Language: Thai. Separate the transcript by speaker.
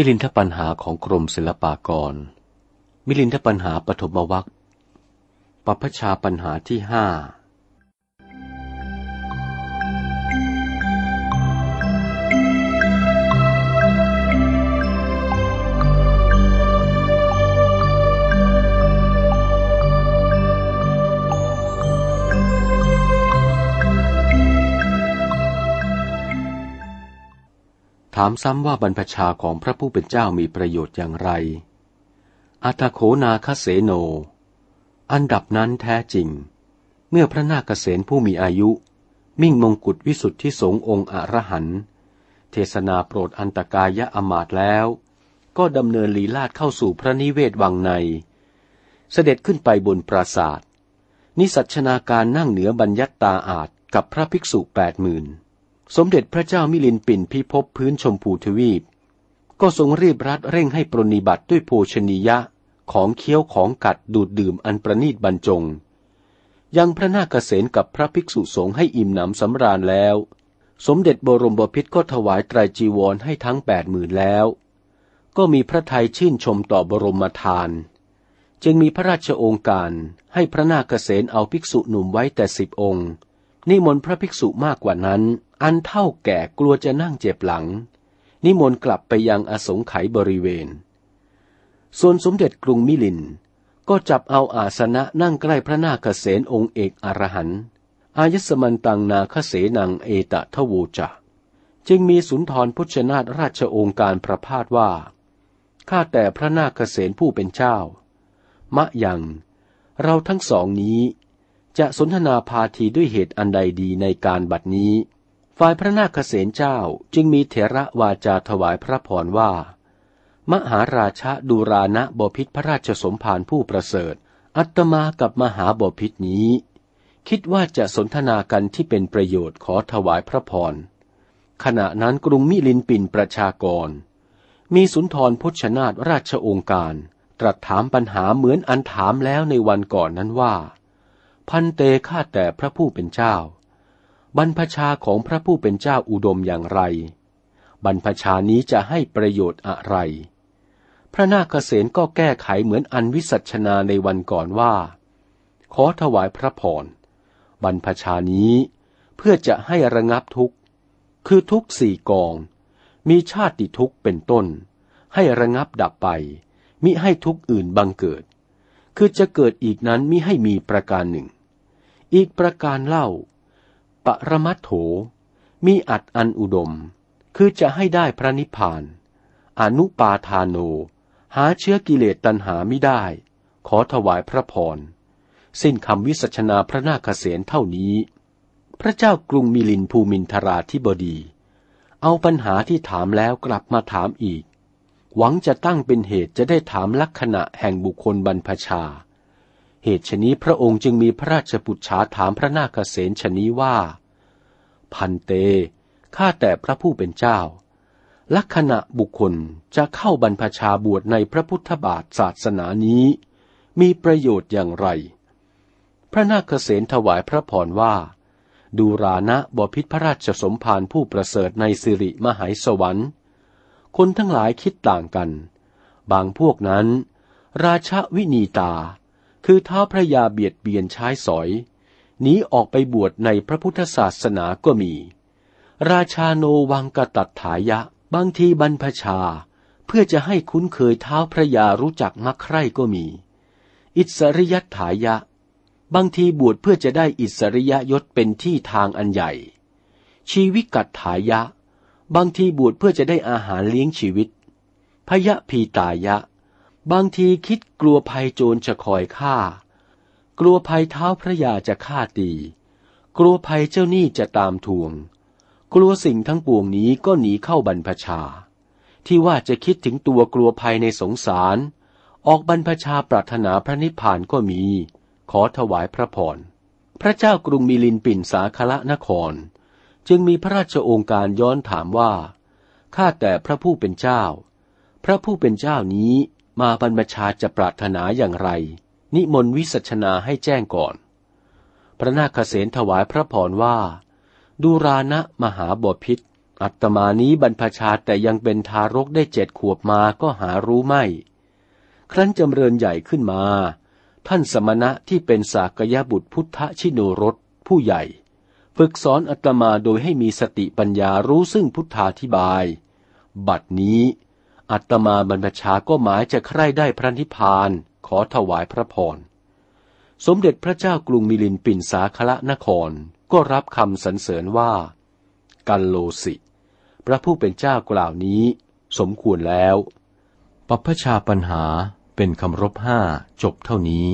Speaker 1: มิลินทปัญหาของกรมศิลปากร มิลินทปัญหาปฐมวัคปพชาปัญหาที่ห้า ถามซ้ำว่าบรรพชาของพระผู้เป็นเจ้ามีประโยชน์อย่างไร อัตโขนาคเสโน อันดับนั้นแท้จริง เมื่อพระนาคเษนผู้มีอายุ มิ่งมงกุฎวิสุทธิสงองค์อรหันต์เทศนาโปรดอันตกายะอมาตแล้ว ก็ดำเนินลีลาดเข้าสู่พระนิเวศวังใน เสด็จขึ้นไปบนปราศาสตร์นิสัชนาการนั่งเหนือบัญญัตตาอาจกับพระภิกษุแปดหมื่น สมเด็จพระเจ้ามิลินปินพิภพพื้นชมพูทวีป ก็ทรงรีบรัดเร่งให้ปรนิบัติด้วยโภชนียะของเคี้ยวของกัดดูดดื่มอันประนีตบรรจง ยังพระนาคเษนกับพระภิกษุสงฆ์ให้อิ่มหนำสำราญแล้ว สมเด็จบรมบพิตรก็ถวายไตรจีวรให้ทั้งแปดหมื่นแล้ว ก็มีพระไทยชื่นชมต่อบรมทาน จึงมีพระราชองค์การให้พระนาคเษนเอาภิกษุหนุ่มไว้แต่สิบองค์ นิมนต์พระภิกษุมากกว่านั้น อันเท่าแก่กลัวจะนั่งเจ็บหลัง นิมนต์กลับไปยังอสงไขยบริเวณ ส่วนสมเด็จกรุงมิลิน ก็จับเอาอาสนะนั่งใกล้พระนาคเษนองค์เอกอรหันต์อายสมันตังนาคเสนังเอตะทวูจะจึงมีสุนทรพุชนาตราชองค์การประพาสว่า ข้าแต่พระนาคเษนผู้เป็นเจ้า มะยัง เราทั้งสองนี้ จะสนทนาพาทีด้วยเหตุอันใดดีในการบัดนี้ ฝ่ายพระนาคเษนเจ้าจึงมีเถระวาจาถวายพระพรว่า มหาราชดูรานะบพิษพระราชสมภารผู้ประเสริฐ อัตมากับมหาบพิษนี้ คิดว่าจะสนทนากันที่เป็นประโยชน์ขอถวายพระพร ขณะนั้นกรุงมิลินปินประชากร มีสุนทรพชนาตราชองค์การ ตรัสถามปัญหาเหมือนอันถามแล้วในวันก่อนนั้นว่า พันเตข้าแต่พระผู้เป็นเจ้า บรรพชาของพระผู้เป็นเจ้าอุดมอย่างไร บรรพชานี้จะให้ประโยชน์อะไร พระนาคเษนก็แก้ไขเหมือนอันวิสัชนาในวันก่อนว่า ขอถวายพระพร บรรพชานี้เพื่อจะให้ระงับทุกข์ คือทุกสี่กอง มีชาติทุกข์เป็นต้น ให้ระงับดับไป มิให้ทุกข์อื่นบังเกิด คือจะเกิดอีกนั้นมิให้มีประการหนึ่ง อีกประการเล่า ปรมัตโถ มีอัดอันอุดม คือจะให้ได้พระนิพพาน อนุปาทานโน หาเชื้อกิเลสตัณหาไม่ได้ ขอถวายพระพร สิ้นคำวิสัชนาพระนาคเษนเท่านี้ พระเจ้ากรุงมิลินภูมินทราธิบดี เอาปัญหาที่ถามแล้วกลับมาถามอีก หวังจะตั้งเป็นเหตุจะได้ถามลักษณะแห่งบุคคลบรรพชา เหตุชนี้พระองค์จึงมีพระราชบุตรชาถามพระนาคเษนชนี้ว่า พันเต ข้าแต่พระผู้เป็นเจ้า ลักษณะบุคคลจะเข้าบรรพชาบวชในพระพุทธบาทศาสนานี้ มีประโยชน์อย่างไร พระนาคเษนถวายพระพรว่า ดูรานะบพิษพระราชสมภารผู้ประเสริฐในสิริมหายสวรรค์ คนทั้งหลายคิดต่างกัน บางพวกนั้น ราชวินีตา คือท้าพระยาเบียดเบียนใช้สอยหนีออกไปบวชในพระพุทธศาสนาก็มี ราชาโนวังกตัดถายะ บางทีบรรพชา เพื่อจะให้คุ้นเคยเท้าพระยารู้จักมักใคร่ก็มี อิสริยถายะ บางทีบวชเพื่อจะได้อิสริยยศเป็นที่ทางอันใหญ่ ชีวิกัตถายะ บางทีบวชเพื่อจะได้อาหารเลี้ยงชีวิตพยะพีตายะ บางทีคิดกลัวภัยโจรจะคอยฆ่า กลัวภัยเท้าพระยาจะฆ่าตี กลัวภัยเจ้าหนี้จะตามทวง กลัวสิ่งทั้งปวงนี้ก็หนีเข้าบรรพชา ที่ว่าจะคิดถึงตัวกลัวภัยในสงสาร ออกบรรพชาปรารถนาพระนิพพานก็มี ขอถวายพระพร พระเจ้ากรุงมิลินปินสาคละนคร จึงมีพระราชโองการย้อนถามว่า ข้าแต่พระผู้เป็นเจ้า พระผู้เป็นเจ้านี้ มาบรรพชาจะปรารถนาอย่างไร นิมนต์วิสัชนาให้แจ้งก่อน พระนาคเษนถวายพระพรว่า ดูรานะมหาบพิษ อัตมานี้บรรพชาแต่ยังเป็นทารกได้เจ็ดขวบมาก็หารู้ไม่ ครั้นจำเริญใหญ่ขึ้นมา ท่านสมณะที่เป็นสากยบุตรพุทธชิโนรสผู้ใหญ่ ฝึกสอนอัตมาโดยให้มีสติปัญญารู้ซึ่งพุทธาธิบาย บัดนี้ อัตมาบรรพชาก็หมายจะใคร่ได้พระนิพพานขอถวายพระพร สมเด็จพระเจ้ากรุงมิลินปินสาคละนครก็รับคำสรรเสริญว่า กันโลสิ พระผู้เป็นเจ้ากล่าวนี้ สมควรแล้ว ปัพชาปัญหาเป็นคำรบห้าจบเท่านี้